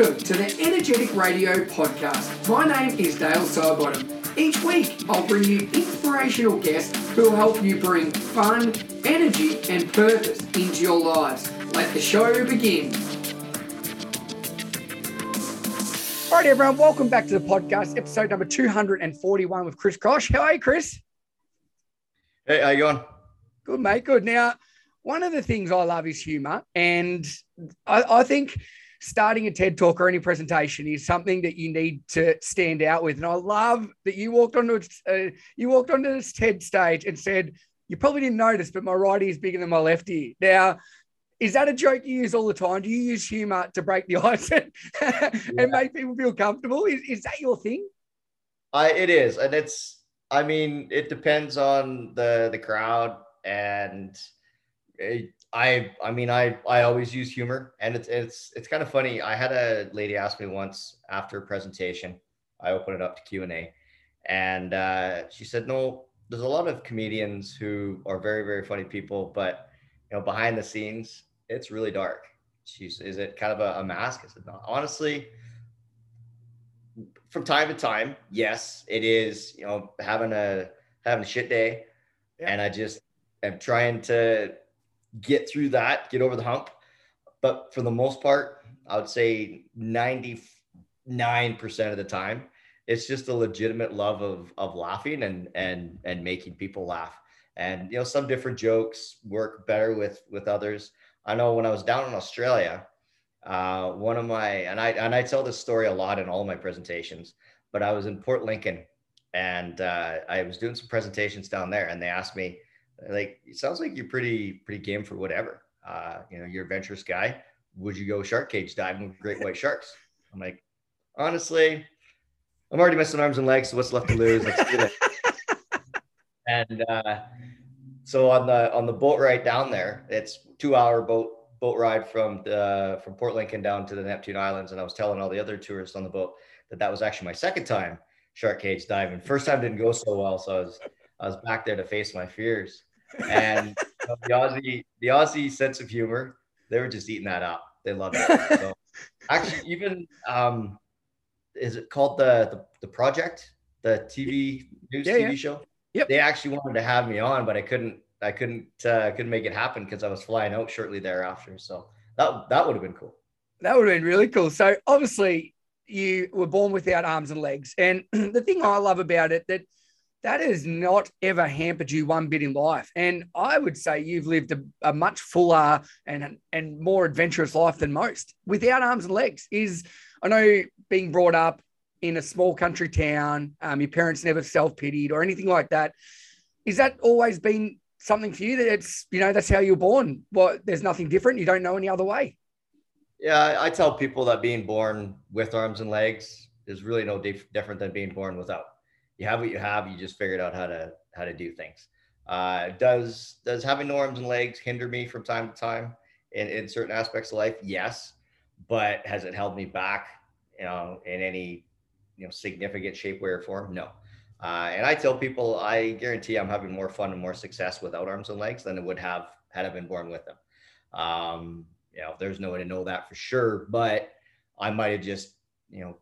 Welcome to the Energetic Radio Podcast. My name is Dale Sidebottom. Each week, I'll bring you inspirational guests who will help you bring fun, energy, and purpose into your lives. Let the show begin. All right, everyone, welcome back to the podcast, episode number 241 with Chris Koch. How are you, Chris? Hey, how you going? Good, mate. Good. Now, one of the things I love is humor. And I, I, think starting a TED talk or any presentation is something that you need to stand out with. And I love that you walked onto uh, you walked onto this TED stage and said, you probably didn't notice, but my right ear is bigger than my left ear. Now, is that a joke you use all the time? Do you use humor to break the ice and, yeah. and make people feel comfortable? Is, is that your thing? I, it is. And it's, I mean, it depends on the, the crowd and it, I I mean I I always use humor and it's it's it's kind of funny. I had a lady ask me once after a presentation. I opened it up to Q and A, and uh, she said, "No, there's a lot of comedians who are very very funny people, but you know behind the scenes it's really dark." She's is it kind of a, a mask? I said, "No, honestly." From time to time, yes, it is. You know, having a having a shit day, yeah. and I just am trying to get through that, get over the hump. But for the most part, I would say 99% of the time, it's just a legitimate love of, of laughing and, and, and making people laugh. And, you know, some different jokes work better with, with others. I know when I was down in Australia, uh, one of my, and I, and I tell this story a lot in all my presentations, but I was in Port Lincoln and uh, I was doing some presentations down there and they asked me, like it sounds like you're pretty pretty game for whatever. Uh, you know, you're a adventurous guy. Would you go shark cage diving with great white sharks? I'm like, honestly, I'm already missing arms and legs. So what's left to lose? Let's do it. and uh, so on the on the boat ride down there, it's two hour boat boat ride from the from Port Lincoln down to the Neptune Islands. And I was telling all the other tourists on the boat that that was actually my second time shark cage diving. First time didn't go so well, so I was I was back there to face my fears and the Aussie, the Aussie sense of humor, they were just eating that up. They loved it. So actually, even um, is it called the, the the project, the TV news yeah, TV yeah. show? Yep. They actually wanted to have me on, but I couldn't. I couldn't. Uh, couldn't make it happen because I was flying out shortly thereafter. So that that would have been cool. That would have been really cool. So obviously, you were born without arms and legs, and the thing I love about it that that has not ever hampered you one bit in life. And I would say you've lived a, a, much fuller and, and more adventurous life than most without arms and legs. Is I know being brought up in a small country town, um, your parents never self pitied or anything like that. Is that always been something for you that it's, you know, that's how you're born? Well, there's nothing different. You don't know any other way. Yeah, I tell people that being born with arms and legs is really no dif- different than being born without you have what you have. You just figured out how to how to do things. Uh, does does having no arms and legs hinder me from time to time in, in certain aspects of life? Yes, but has it held me back? You know, in any you know significant shape, way, or form? No. Uh, and I tell people, I guarantee I'm having more fun and more success without arms and legs than it would have had I been born with them. Um, you know, there's no way to know that for sure, but I might have just, you know,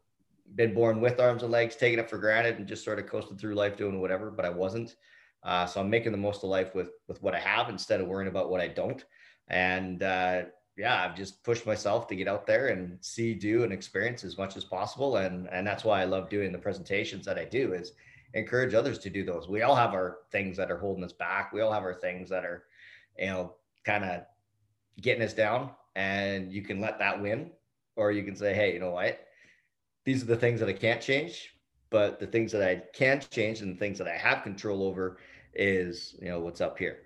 been born with arms and legs, taking it for granted, and just sort of coasted through life doing whatever. But I wasn't. Uh, so I'm making the most of life with with what I have instead of worrying about what I don't. And uh, yeah, I've just pushed myself to get out there and see, do, and experience as much as possible. And and that's why I love doing the presentations that I do is encourage others to do those. We all have our things that are holding us back. We all have our things that are, you know, kind of getting us down. And you can let that win, or you can say, hey, you know what? These are the things that I can't change, but the things that I can change and the things that I have control over is, you know, what's up here.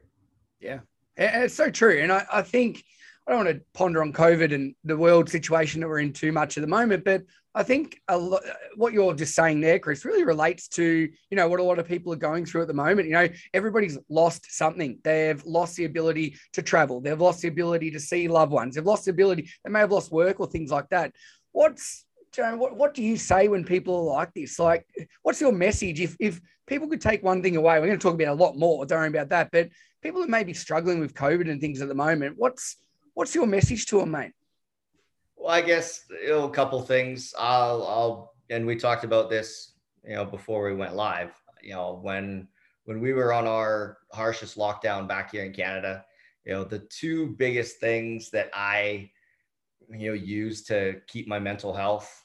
Yeah. It's so true. And I, I think I don't want to ponder on COVID and the world situation that we're in too much at the moment, but I think a lot, what you're just saying there, Chris, really relates to you know what a lot of people are going through at the moment. You know, everybody's lost something. They've lost the ability to travel. They've lost the ability to see loved ones. They've lost the ability. They may have lost work or things like that. What's Joan, what, what do you say when people are like this? Like, what's your message? If, if people could take one thing away, we're going to talk about a lot more, don't worry about that. But people who may be struggling with COVID and things at the moment, what's, what's your message to them, mate? Well, I guess you know, a couple things. I'll, I'll, and we talked about this, you know, before we went live. You know, when when we were on our harshest lockdown back here in Canada, you know, the two biggest things that I, you know, use to keep my mental health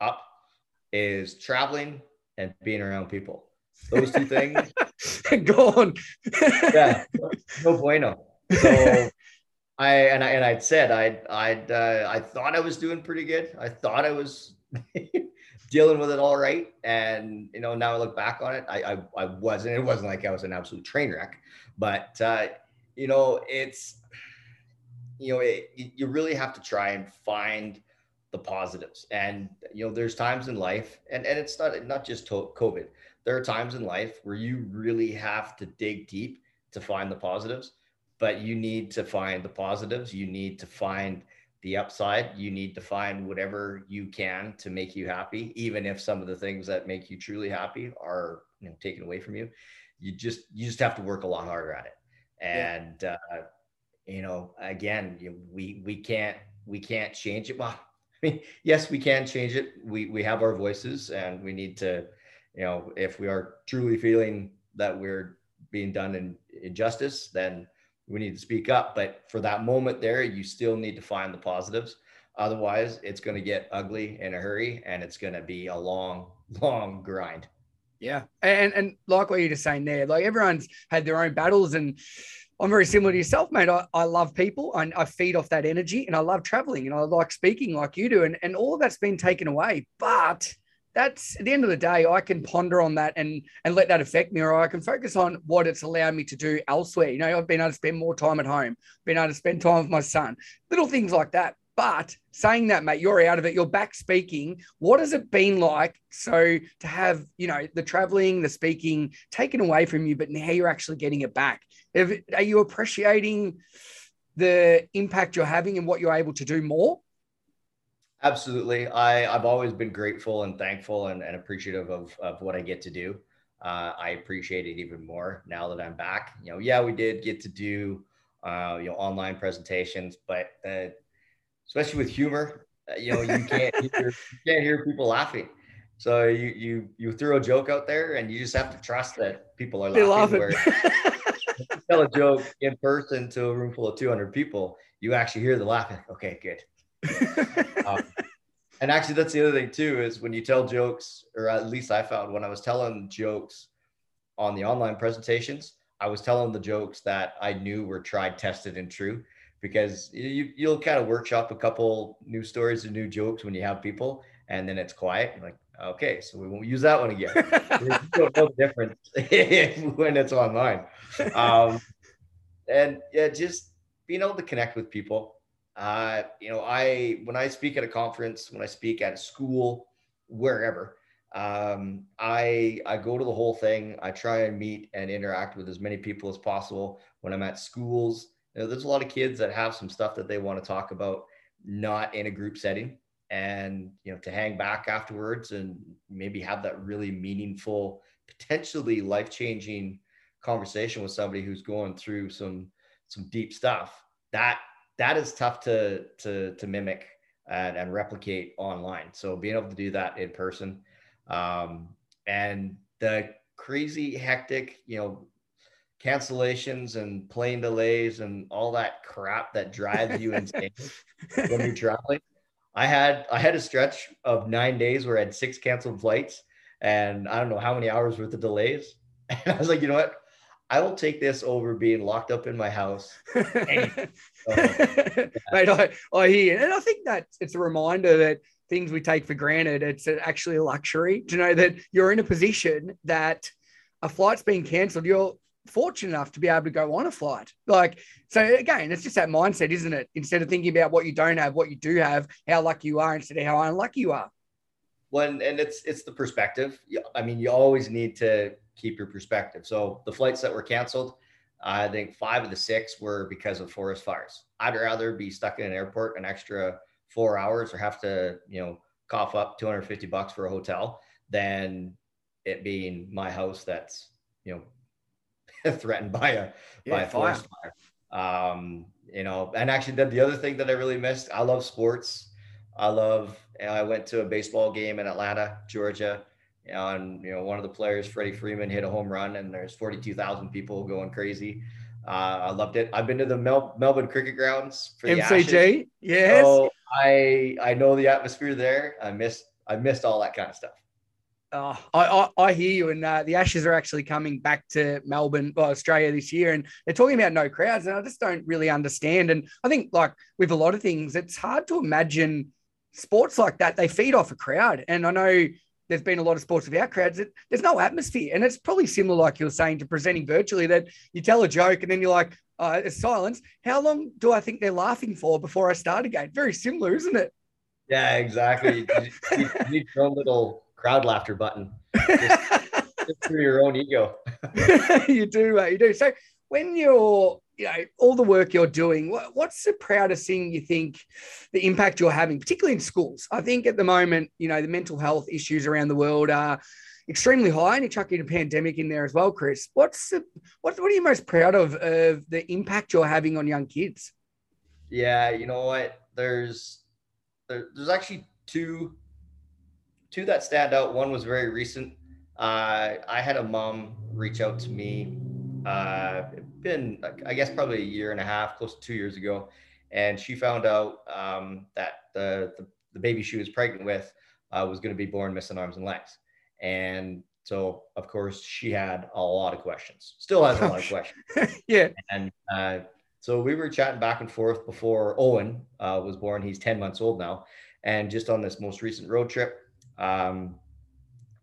up is traveling and being around people. Those two things. Go on. yeah, no bueno. So I and I and I'd said I'd I'd uh, I thought I was doing pretty good. I thought I was dealing with it all right, and you know now I look back on it, I I, I wasn't. It wasn't like I was an absolute train wreck, but uh, you know it's you know it, you really have to try and find the positives, and you know there's times in life, and and it's not not just COVID. There are times in life where you really have to dig deep to find the positives but you need to find the positives. You need to find the upside. You need to find whatever you can to make you happy, even if some of the things that make you truly happy are you know, taken away from you. You just you just have to work a lot harder at it. And yeah. uh, you know, again, you, we we can't we can't change it. Well, I mean, yes, we can change it. We we have our voices, and we need to, you know, if we are truly feeling that we're being done in injustice, then we need to speak up. But for that moment there, you still need to find the positives. Otherwise, it's going to get ugly in a hurry and it's going to be a long, long grind. Yeah. And, and like what you're just saying there, like everyone's had their own battles and I'm very similar to yourself, mate. I, I love people and I feed off that energy and I love traveling and I like speaking like you do. And, and all of that's been taken away. But that's at the end of the day, I can ponder on that and and let that affect me, or I can focus on what it's allowed me to do elsewhere. You know, I've been able to spend more time at home, been able to spend time with my son, little things like that. But saying that, mate, you're out of it. You're back speaking. What has it been like? So to have, you know, the traveling, the speaking taken away from you, but now you're actually getting it back. Are you appreciating the impact you're having and what you're able to do more? Absolutely. I, I've always been grateful and thankful and, and appreciative of, of what I get to do. Uh, I appreciate it even more now that I'm back. You know, yeah, we did get to do, uh, you know, online presentations, but uh, especially with humor, uh, you know, you can't, hear, you can't hear people laughing. So you, you, you throw a joke out there and you just have to trust that people are laughing. laughing. you tell a joke in person to a room full of 200 people, you actually hear the laughing. Okay, good um, and actually, that's the other thing too is when you tell jokes, or at least I found when I was telling jokes on the online presentations, I was telling the jokes that I knew were tried, tested, and true. Because you you'll kind of workshop a couple new stories and new jokes when you have people, and then it's quiet. You're like, okay, so we won't use that one again. the difference when it's online. Um, and yeah, just being able to connect with people uh, you know, I when I speak at a conference, when I speak at a school, wherever, um, I I go to the whole thing. I try and meet and interact with as many people as possible. When I'm at schools, you know, there's a lot of kids that have some stuff that they want to talk about, not in a group setting, and you know, to hang back afterwards and maybe have that really meaningful, potentially life changing conversation with somebody who's going through some some deep stuff. That that is tough to to to mimic and, and replicate online. So being able to do that in person, um, and the crazy hectic, you know, cancellations and plane delays and all that crap that drives you insane when you're traveling. I had I had a stretch of nine days where I had six canceled flights and I don't know how many hours worth of delays. And I was like, you know what? I will take this over being locked up in my house. Mate, I, I hear, and I think that it's a reminder that things we take for granted, it's actually a luxury to know that you're in a position that a flight's been cancelled. You're fortunate enough to be able to go on a flight. Like, so again, it's just that mindset, isn't it? Instead of thinking about what you don't have, what you do have, how lucky you are, instead of how unlucky you are. Well, and it's it's the perspective. I mean, you always need to keep your perspective. So the flights that were canceled, I think five of the six were because of forest fires. I'd rather be stuck in an airport an extra four hours or have to, you know, cough up 250 bucks for a hotel than it being my house that's, you know, threatened by a yeah, by a forest fire. Um, you know, and actually, the, the other thing that I really missed, I love sports. I love. You know, I went to a baseball game in Atlanta, Georgia. And you know, one of the players, Freddie Freeman, hit a home run, and there's 42,000 people going crazy. Uh, I loved it. I've been to the Mel- Melbourne Cricket Grounds for the MCG. Ashes. Yes. So I I know the atmosphere there. I missed I missed all that kind of stuff. Oh, I, I, I hear you, and uh, the Ashes are actually coming back to Melbourne, well, Australia this year, and they're talking about no crowds, and I just don't really understand. And I think, like with a lot of things, it's hard to imagine sports like that. They feed off a crowd, and I know there's been a lot of sports without crowds. It, there's no atmosphere, and it's probably similar, like you're saying, to presenting virtually. That you tell a joke, and then you're like, uh, "It's silence." How long do I think they're laughing for before I start again? Very similar, isn't it? Yeah, exactly. you, you own little crowd laughter button just, just for your own ego. you do, uh, you do. So when you're, you know, all the work you're doing, what, what's the proudest thing you think the impact you're having, particularly in schools? I think at the moment, you know, the mental health issues around the world are extremely high, and you chuck in a pandemic in there as well, Chris. What's the, what, what are you most proud of of the impact you're having on young kids? Yeah, you know what? There's there, there's actually two two that stand out. One was very recent. Uh, I had a mom reach out to me. Uh, been I guess probably a year and a half, close to two years ago, and she found out um, that the, the, the baby she was pregnant with uh, was going to be born missing arms and legs, and so of course she had a lot of questions. Still has a lot of questions. yeah. And uh, so we were chatting back and forth before Owen uh, was born. He's ten months old now, and just on this most recent road trip, um,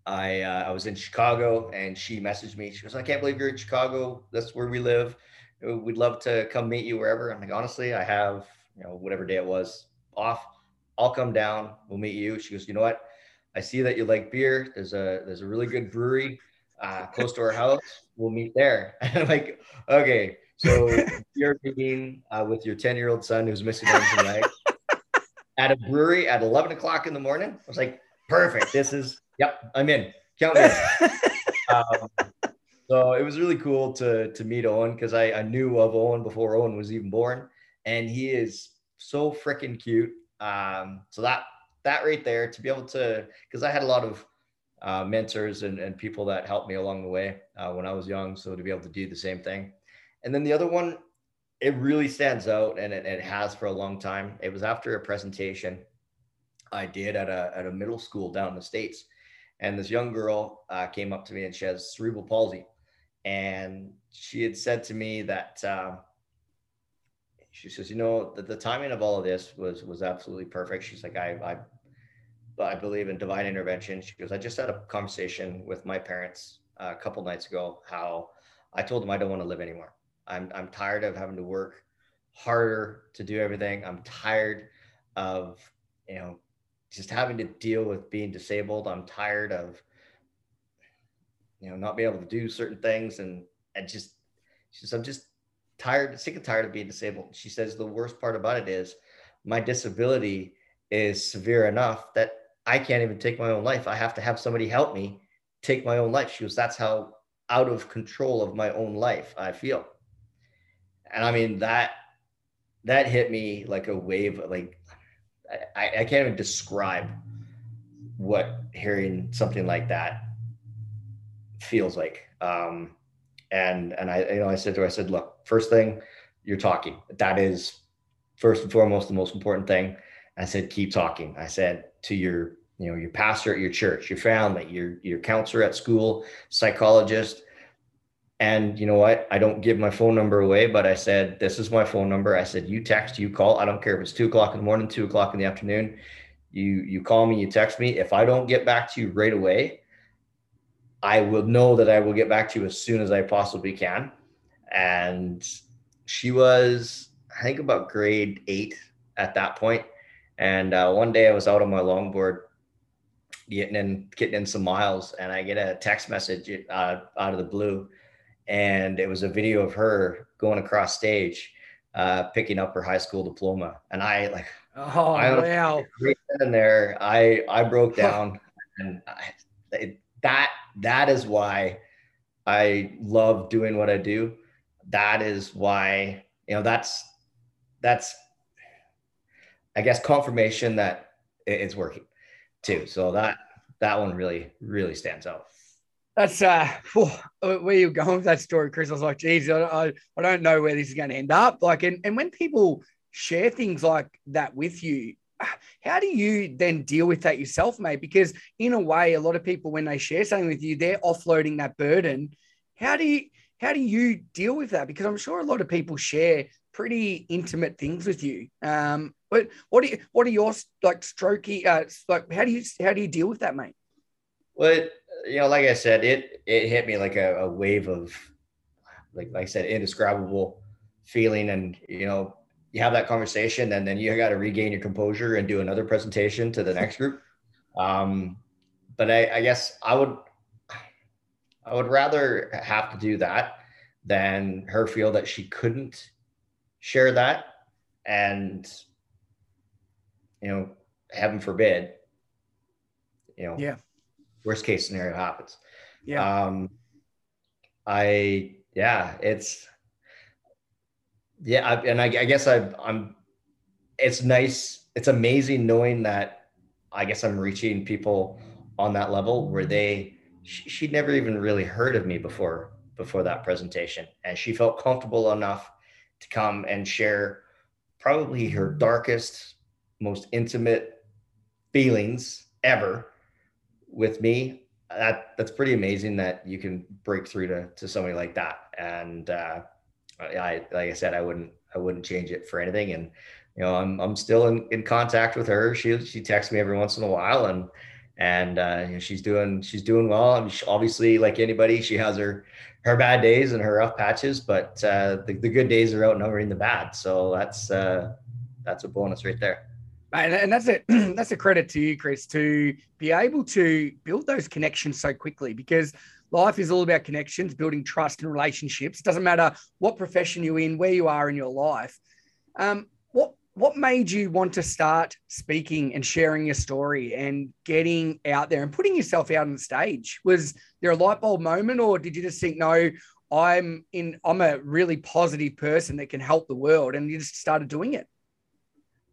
I uh, I was in Chicago and she messaged me. She goes, "I can't believe you're in Chicago. That's where we live. We'd love to come meet you wherever." I'm like, honestly, I have you know whatever day it was off. I'll come down. We'll meet you. She goes, "You know what? I see that you like beer. There's a there's a really good brewery uh, close to our house. We'll meet there." And I'm like, "Okay." So you're meeting uh, with your 10 year old son who's missing arms and legs at a brewery at 11 o'clock in the morning. I was like, perfect. This is, yep, I'm in. Count me in. um, so it was really cool to to meet Owen because I, I knew of Owen before Owen was even born, and he is so freaking cute. Um, so that that right there to be able to because I had a lot of uh, mentors and, and people that helped me along the way uh, when I was young. So to be able to do the same thing, and then the other one, it really stands out, and it, it has for a long time. It was after a presentation I did at a at a middle school down in the states, and this young girl uh, came up to me and she has cerebral palsy, and she had said to me that uh, she says, you know, that the timing of all of this was was absolutely perfect. She's like, I I, I believe in divine intervention. She goes, I just had a conversation with my parents uh, a couple nights ago. How I told them I don't want to live anymore. I'm I'm tired of having to work harder to do everything. I'm tired of you know just having to deal with being disabled. I'm tired of, you know, not being able to do certain things. And I just, she says, I'm just tired, sick and tired of being disabled. She says, the worst part about it is my disability is severe enough that I can't even take my own life. I have to have somebody help me take my own life. She goes, that's how out of control of my own life I feel. And I mean, that, that hit me like a wave, like I, I can't even describe what hearing something like that feels like. Um, and and I you know I said to her, I said, look, first thing, you're talking. That is first and foremost the most important thing. I said, keep talking. I said to your you know your pastor at your church, your family, your your counselor at school, psychologist, and you know what? I don't give my phone number away, but I said, this is my phone number. I said, you text, you call. I don't care if it's two o'clock in the morning, two o'clock in the afternoon. You you call me, you text me. If I don't get back to you right away, I will know that I will get back to you as soon as I possibly can. And she was, I think, about grade eight at that point. And uh, one day I was out on my longboard getting in getting in some miles, and I get a text message uh, out of the blue and it was a video of her going across stage, uh, picking up her high school diploma. And I like, oh I wow, in there, I I broke down, and I, that that is why I love doing what I do. That is why you know, that's that's I guess confirmation that it's working too. So that that one really really stands out. That's uh, where you're going with that story, Chris. I was like, geez, I, I, I don't know where this is going to end up. Like, and, and when people share things like that with you, how do you then deal with that yourself, mate? Because in a way, a lot of people when they share something with you, they're offloading that burden. How do you how do you deal with that? Because I'm sure a lot of people share pretty intimate things with you. Um, but what do you, what are your like strokey uh, like? How do you how do you deal with that, mate? Well, you know, like I said, it it hit me like a, a wave of like like I said, indescribable feeling, and you know, you have that conversation and then you got to regain your composure and do another presentation to the next group. Um, but I, I guess I would, I would rather have to do that than her feel that she couldn't share that. And, you know, heaven forbid, you know, yeah, worst case scenario happens. Yeah. Um, I, yeah, it's, yeah, I, and I, I guess I, I'm. It's nice. It's amazing knowing that. I guess I'm reaching people on that level where they. She, she'd never even really heard of me before before that presentation, and she felt comfortable enough to come and share probably her darkest, most intimate feelings ever with me. That that's pretty amazing that you can break through to to somebody like that, and. uh I like I said, I wouldn't I wouldn't change it for anything. And you know, I'm I'm still in, in contact with her. She she texts me every once in a while, and and uh, you know, she's doing she's doing well. I mean, she, obviously, like anybody, she has her her bad days and her rough patches, but uh, the, the good days are outnumbering the bad. So that's uh, that's a bonus right there. And, that's it. that's a credit to you, Chris, to be able to build those connections so quickly because Life is all about connections, building trust and relationships. It doesn't matter what profession you're in, where you are in your life. Um, what what made you want to start speaking and sharing your story and getting out there and putting yourself out on the stage? Was there a light bulb moment, or did you just think, no, I'm in, I'm a really positive person that can help the world, and you just started doing it?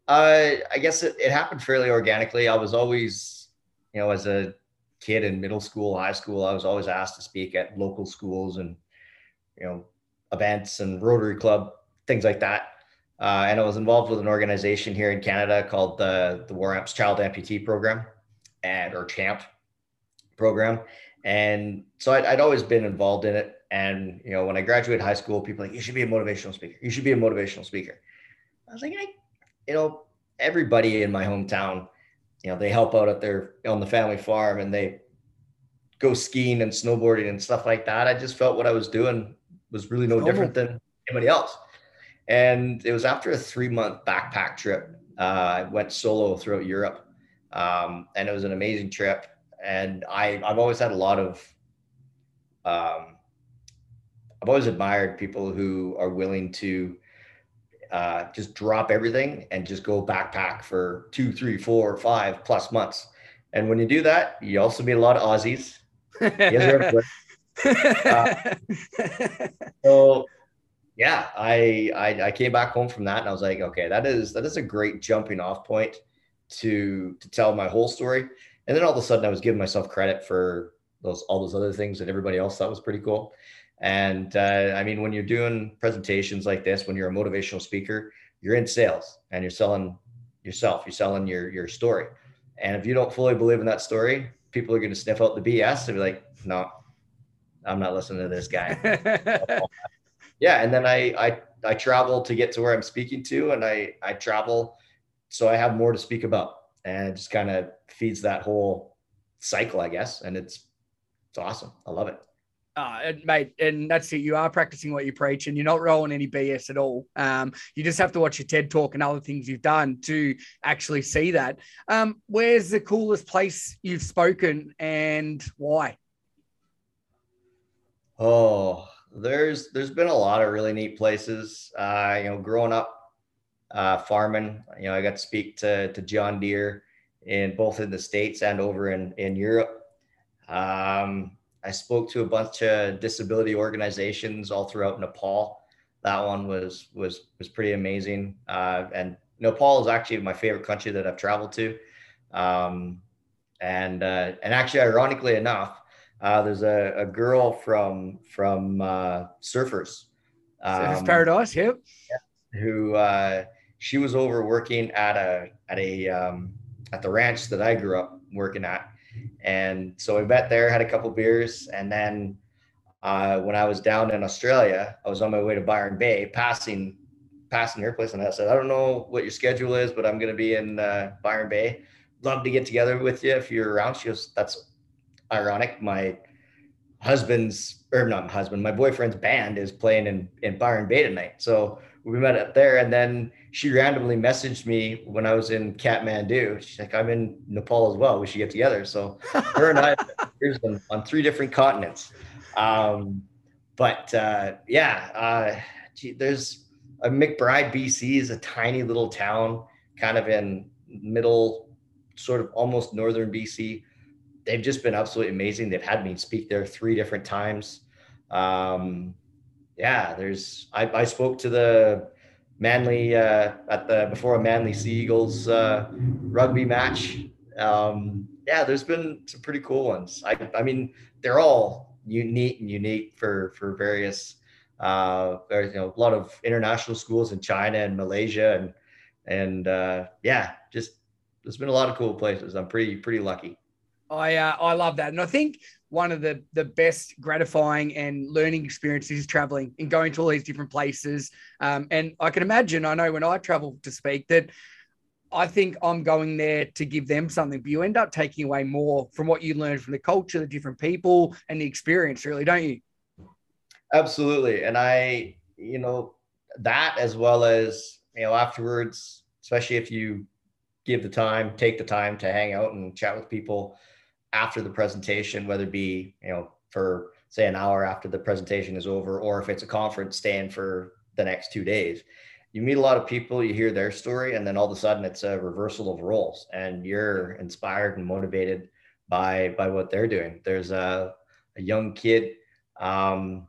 Uh, I guess it, it happened fairly organically. I was always, you know, as a kid in middle school, high school, I was always asked to speak at local schools and you know events and Rotary Club things like that. Uh, and I was involved with an organization here in Canada called the the War Amps Child Amputee Program, and or CHAMP program. And so I'd, I'd always been involved in it. And you know, when I graduated high school, people like, you should be a motivational speaker. You should be a motivational speaker. I was like, I, you know, everybody in my hometown you know they help out at their on the family farm and they go skiing and snowboarding and stuff like that. I just felt what I was doing was really no different than anybody else. And it was after a three month backpack trip. Uh, I went solo throughout Europe, um, and it was an amazing trip. And I I've always had a lot of um, I've always admired people who are willing to uh, just drop everything and just go backpack for two, three, four, five plus months. And when you do that, you also meet a lot of Aussies. uh, so yeah, I, I I came back home from that and I was like, okay, that is that is a great jumping off point to to tell my whole story. And then all of a sudden I was giving myself credit for those all those other things that everybody else thought was pretty cool. And uh, I mean, when you're doing presentations like this, when you're a motivational speaker, you're in sales and you're selling yourself, you're selling your your story. And if you don't fully believe in that story, people are going to sniff out the BS and be like, "No, I'm not listening to this guy." yeah, and then I I I travel to get to where I'm speaking to, and I I travel so I have more to speak about, and it just kind of feeds that whole cycle, I guess. And it's it's awesome. I love it. Uh, mate, and that's it. You are practicing what you preach, and you're not rolling any BS at all. Um, you just have to watch your TED talk and other things you've done to actually see that. Um, where's the coolest place you've spoken, and why? Oh, there's there's been a lot of really neat places. Uh, you know, growing up uh, farming, you know, I got to speak to to John Deere in both in the states and over in in Europe. Um, I spoke to a bunch of disability organizations all throughout Nepal. that one was was was pretty amazing. Uh, and Nepal is actually my favorite country that I've traveled to. Um, and uh, and actually, ironically enough, uh, there's a, a girl from from uh, Surfers. Um, Paradise, yep. Who uh, she was over working at a at a um, at the ranch that I grew up working at, and so we met there, had a couple beers, and then uh, when I was down in Australia, I was on my way to Byron Bay, passing passing your place, and I said, I don't know what your schedule is, but I'm going to be in uh, Byron Bay. Love to get together with you if you're around. She goes, that's ironic. My husband's or not my husband, my boyfriend's band is playing in in Byron Bay tonight. So we met up there, and then she randomly messaged me when I was in Kathmandu. She's like, "I'm in Nepal as well. We should get together." So her and I on, on three different continents. Um, but uh, yeah, uh, gee, there's a McBride, BC is a tiny little town, kind of in middle, sort of almost northern BC they've just been absolutely amazing. They've had me speak there three different times. Um, yeah, there's I, I spoke to the Manly uh, at the before a Manly Seagulls uh, rugby match. Um, yeah, there's been some pretty cool ones. I, I mean, they're all unique and unique for for various. Uh, you know a lot of international schools in China and Malaysia and and uh, yeah, just there's been a lot of cool places. I'm pretty pretty lucky. I uh, I love that, and I think one of the the best gratifying and learning experiences is traveling and going to all these different places. Um, and I can imagine, I know when I travel to speak that I think I'm going there to give them something, but you end up taking away more from what you learn from the culture, the different people, and the experience, really, don't you? Absolutely, and I, you know, that as well as you know afterwards, especially if you give the time, take the time to hang out and chat with people after the presentation, whether it be, you know, for say an hour after the presentation is over, or if it's a conference, staying for the next two days. You meet a lot of people, you hear their story, and then all of a sudden it's a reversal of roles, and you're inspired and motivated by by what they're doing. There's a, a young kid, um,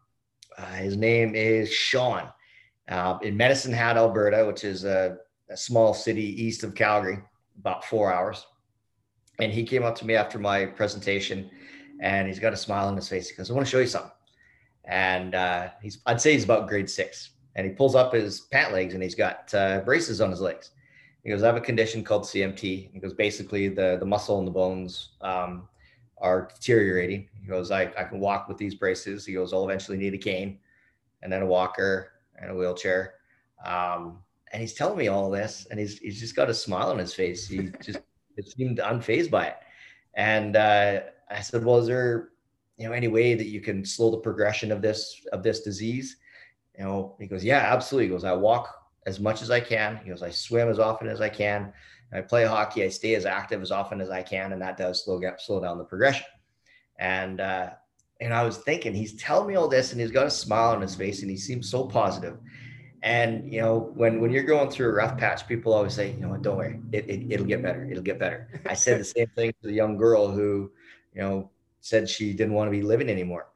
uh, his name is Sean, uh, in Medicine Hat, Alberta, which is a, a small city east of Calgary, about four hours and he came up to me after my presentation and he's got a smile on his face. He goes, I want to show you something. And uh, he's, I'd say he's about grade six. And he pulls up his pant legs and he's got uh, braces on his legs. He goes, I have a condition called CMT. He goes, basically the, the muscle and the bones um, are deteriorating. He goes, I, I can walk with these braces. He goes, I'll eventually need a cane and then a walker and a wheelchair. Um, and he's telling me all this and he's, he's just got a smile on his face. He just it seemed unfazed by it. And uh, I said, well, is there, you know, any way that you can slow the progression of this, of this disease? You know, he goes, yeah, absolutely. He goes, I walk as much as I can. He goes, I swim as often as I can. I play hockey. I stay as active as often as I can. And that does slow, get, slow down the progression. And, uh, and I was thinking, he's telling me all this and he's got a smile on his face and he seems so positive. And you know, when when you're going through a rough patch, people always say, you know, don't worry, it, it it'll get better. It'll get better. I said the same thing to the young girl who, you know, said she didn't want to be living anymore.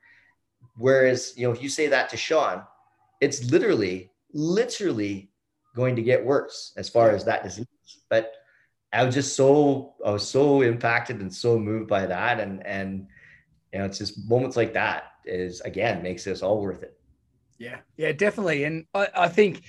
Whereas, you know, if you say that to Sean, it's literally, literally going to get worse as far as that disease. But I was just so I was so impacted and so moved by that. And and you know, it's just moments like that is again makes this all worth it. Yeah, yeah, definitely. And I, I, think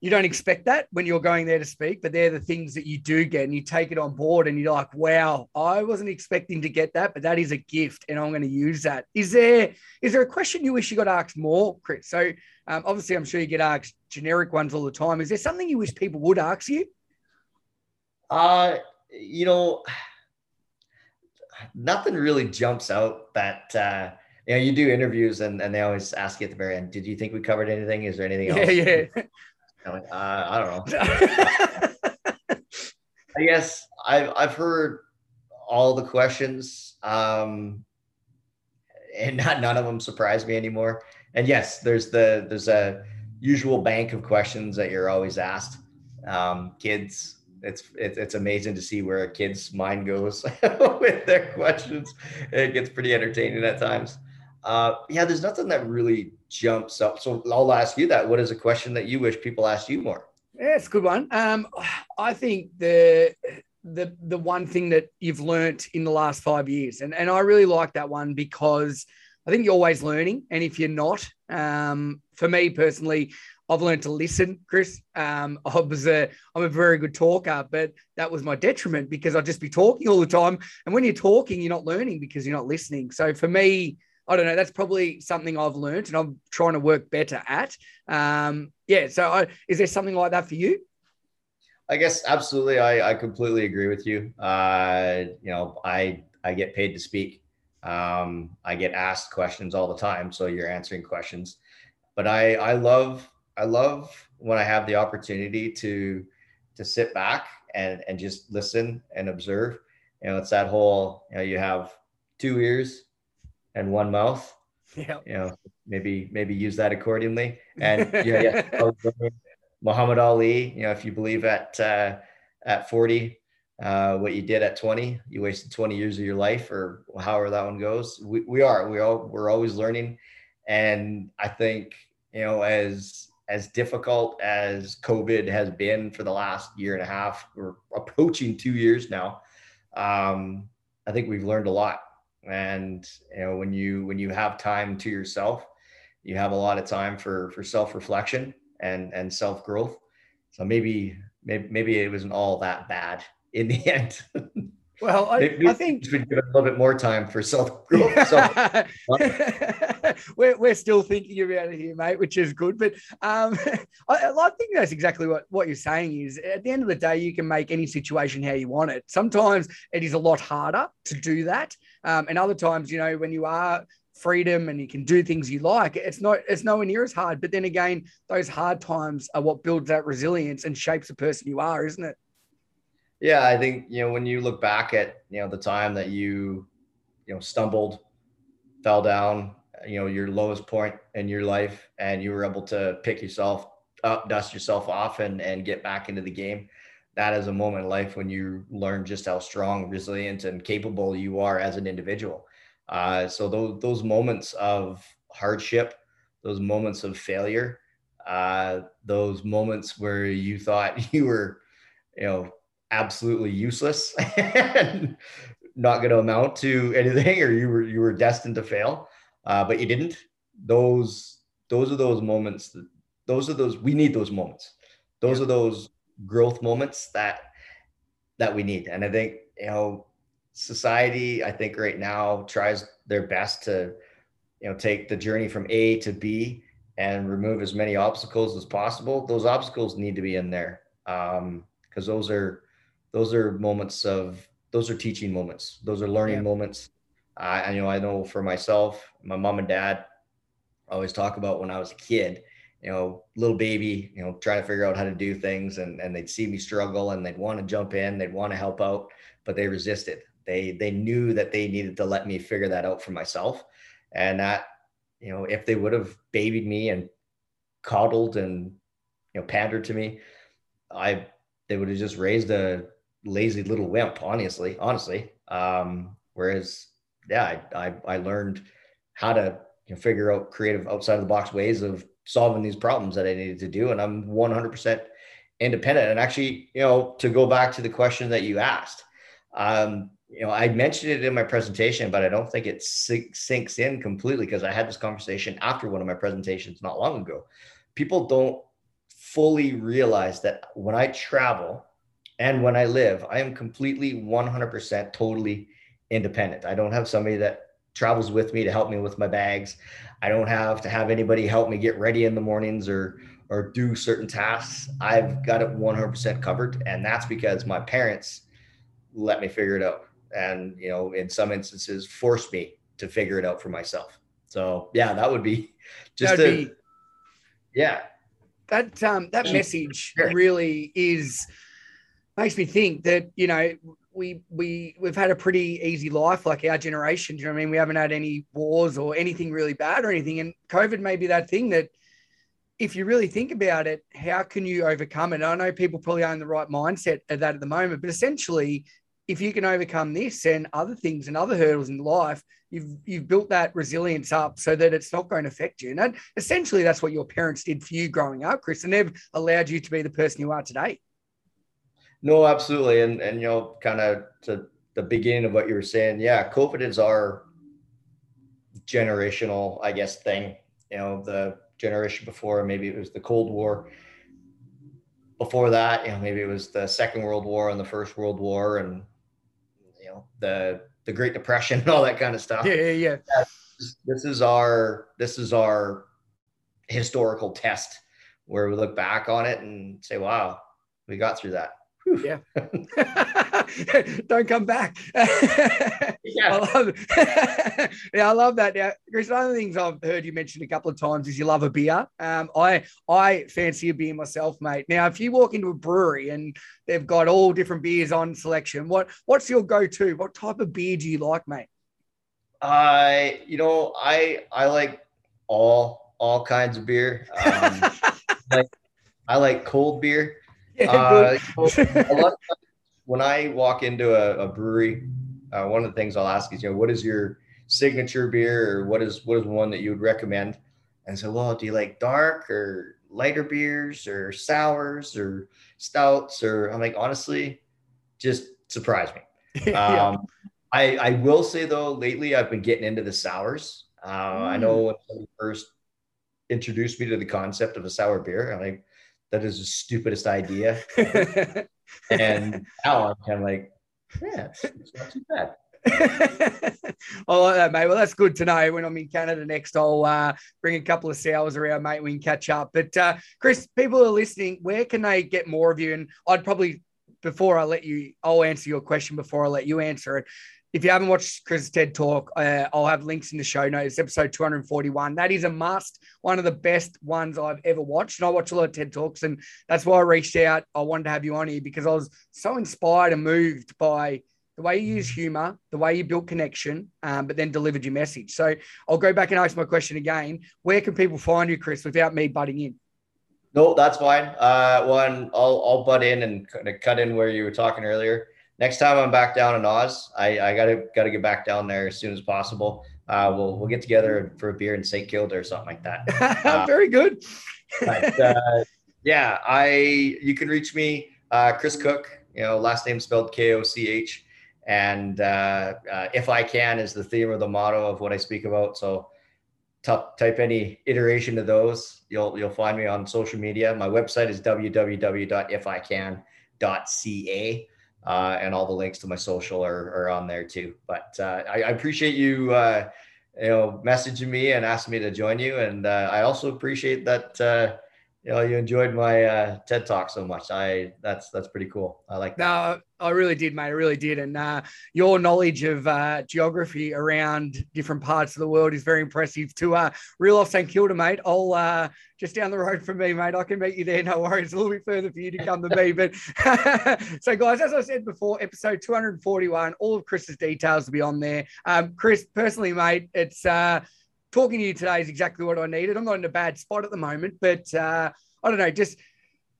you don't expect that when you're going there to speak, but they're the things that you do get and you take it on board and you're like, wow, I wasn't expecting to get that, but that is a gift and I'm going to use that. Is there is there a question you wish you got asked more, Chris? So um, obviously I'm sure you get asked generic ones all the time. Is there something you wish people would ask you? Uh, you know, nothing really jumps out that uh you know, you do interviews and, and they always ask you at the very end, did you think we covered anything? Is there anything else? Yeah, yeah. Like, uh, I don't know. I guess I've, I've heard all the questions um, and not, none of them surprise me anymore. And yes, there's the, there's a usual bank of questions that you're always asked. Um, kids, it's, it's, it's amazing to see where a kid's mind goes with their questions. It gets pretty entertaining at times. Uh, yeah, there's nothing that really jumps up. So I'll ask you that. What is a question that you wish people asked you more? Yeah, it's a good one. Um, I think the the the one thing that you've learnt in the last five years, and and I really like that one because I think you're always learning, and if you're not, um, for me personally, I've learned to listen, Chris. Um, I was a, I'm a very good talker, but that was my detriment because I'd just be talking all the time. And when you're talking, you're not learning because you're not listening. So for me, I don't know. That's probably something I've learned and I'm trying to work better at. Um, yeah. So I, is there something like that for you? I guess absolutely. I, I completely agree with you. Uh, you know, I I get paid to speak. Um, I get asked questions all the time, so you're answering questions. But I I love I love when I have the opportunity to to sit back and and just listen and observe. You know, it's that whole you know you have two ears and one mouth. Yeah. You know, maybe maybe use that accordingly. And yeah, yeah. Muhammad Ali. You know, if you believe at uh, at forty. Uh, what you did at 20 you wasted 20 years of your life or however that one goes we, we are we all we're always learning and i think you know as as difficult as COVID has been for the last year and a half, we're approaching two years now. Um, I think we've learned a lot. And you know, when you when you have time to yourself, you have a lot of time for for self reflection and and self growth. So maybe maybe maybe it wasn't all that bad in the end. Well, I, I think we give a little bit more time for self growth. So, we're, we're still thinking about it here, mate, which is good. But um, I, I think that's exactly what, what you're saying is at the end of the day, you can make any situation how you want it. Sometimes it is a lot harder to do that. Um, and other times, you know, when you are freedom and you can do things you like, it's not, it's nowhere near as hard. But then again, those hard times are what builds that resilience and shapes the person you are, isn't it? Yeah, I think you know when you look back at you know the time that you you know stumbled, fell down, you know your lowest point in your life, and you were able to pick yourself up, dust yourself off, and and get back into the game. That is a moment in life when you learn just how strong, resilient, and capable you are as an individual. Uh, so those those moments of hardship, those moments of failure, uh, those moments where you thought you were, you know, absolutely useless and not going to amount to anything or you were you were destined to fail uh, but you didn't those those are those moments that, those are those we need those moments those yeah. are those growth moments that that we need and i think you know society i think right now tries their best to you know take the journey from a to b and remove as many obstacles as possible those obstacles need to be in there um because those are those are moments of those are teaching moments. Those are learning yeah. moments. I, you know, I know for myself, my mom and dad always talk about when I was a kid, you know, little baby, you know, trying to figure out how to do things and, and they'd see me struggle and they'd want to jump in, they'd want to help out, but they resisted. They, they knew that they needed to let me figure that out for myself. And that, you know, if they would have babied me and coddled and, you know, pandered to me, I, they would have just raised a, lazy little wimp, honestly, honestly. Um, whereas, yeah, I, I, I learned how to you know, figure out creative outside of the box ways of solving these problems that I needed to do. And I'm 100% independent. And actually, you know, to go back to the question that you asked, um, you know, I mentioned it in my presentation, but I don't think it sinks in completely because I had this conversation after one of my presentations not long ago. People don't fully realize that when I travel, and when I live, I am completely 100% totally independent. I don't have somebody that travels with me to help me with my bags. I don't have to have anybody help me get ready in the mornings or or do certain tasks. I've got it 100% covered and that's because my parents let me figure it out and you know in some instances forced me to figure it out for myself. So, yeah, that would be just a, be, yeah. That um that message really is makes me think that you know we we we've had a pretty easy life like our generation do you know what i mean we haven't had any wars or anything really bad or anything and covid may be that thing that if you really think about it how can you overcome it i know people probably aren't the right mindset of that at the moment but essentially if you can overcome this and other things and other hurdles in life, you've you've built that resilience up so that it's not going to affect you. And that, essentially, that's what your parents did for you growing up, Chris, and they've allowed you to be the person you are today. No, absolutely, and and you know, kind of to the beginning of what you were saying, yeah, COVID is our generational, I guess, thing. You know, the generation before, maybe it was the Cold War. Before that, you know, maybe it was the Second World War and the First World War, and you know, the the Great Depression and all that kind of stuff. Yeah, yeah, yeah. This is our this is our historical test where we look back on it and say, "Wow, we got through that." Yeah. Don't come back. yeah. I love yeah, I love that. Now, Chris, one of the things I've heard you mention a couple of times is you love a beer. Um, I I fancy a beer myself, mate. Now, if you walk into a brewery and they've got all different beers on selection, what what's your go-to? What type of beer do you like, mate? I, you know, I I like all all kinds of beer. Um, like I like cold beer. Yeah, uh, when I walk into a, a brewery, uh, one of the things I'll ask is, you know, what is your signature beer, or what is what is one that you would recommend? And so, well, do you like dark or lighter beers, or sours, or stouts, or I'm like, honestly, just surprise me. yeah. Um, I I will say though, lately I've been getting into the sours. Uh, mm. I know when somebody first introduced me to the concept of a sour beer, I'm like, that is the stupidest idea. and now I'm kind of like, yeah, it's, not too bad. I like that, mate. Well, that's good to know. When I'm in Canada next, I'll uh, bring a couple of sours around, mate. We can catch up. But uh, Chris, people are listening. Where can they get more of you? And I'd probably, before I let you, I'll answer your question before I let you answer it if you haven't watched Chris TED Talk, uh, I'll have links in the show notes. Episode 241. That is a must. One of the best ones I've ever watched. And I watch a lot of TED Talks, and that's why I reached out. I wanted to have you on here because I was so inspired and moved by the way you use humor, the way you built connection, um, but then delivered your message. So I'll go back and ask my question again. Where can people find you, Chris, without me butting in? No, that's fine. Uh, one, I'll, I'll butt in and kind of cut in where you were talking earlier next time I'm back down in Oz, I, I gotta gotta get back down there as soon as possible. Uh, we'll we'll get together for a beer in St. Kilda or something like that. Uh, Very good. but, uh, yeah, I you can reach me, uh, Chris Koch. You know, last name spelled K O C H, and uh, uh, if I can is the theme or the motto of what I speak about. So. Type any iteration of those, you'll you'll find me on social media. My website is www.ifican.ca uh, and all the links to my social are, are on there too. But uh, I, I, appreciate you, uh, you know, messaging me and asking me to join you, and uh, I also appreciate that uh, you know you enjoyed my uh, TED talk so much. I that's that's pretty cool. I like. That. No, I really did, mate. I really did. And uh, your knowledge of uh, geography around different parts of the world is very impressive. To uh, reel off St Kilda, mate. I'll uh, just down the road from me, mate. I can meet you there. No worries. A little bit further for you to come to me. But so, guys, as I said before, episode 241, all of Chris's details will be on there. Um, Chris, personally, mate, it's uh, talking to you today is exactly what I needed. I'm not in a bad spot at the moment, but uh, I don't know, just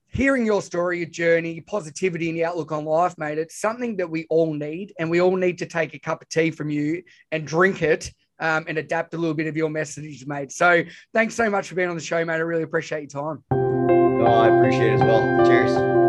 hearing your story, your journey, your positivity, and the outlook on life, mate, it's something that we all need. And we all need to take a cup of tea from you and drink it um, and adapt a little bit of your message, mate. So thanks so much for being on the show, mate. I really appreciate your time. No, I appreciate it as well. Cheers.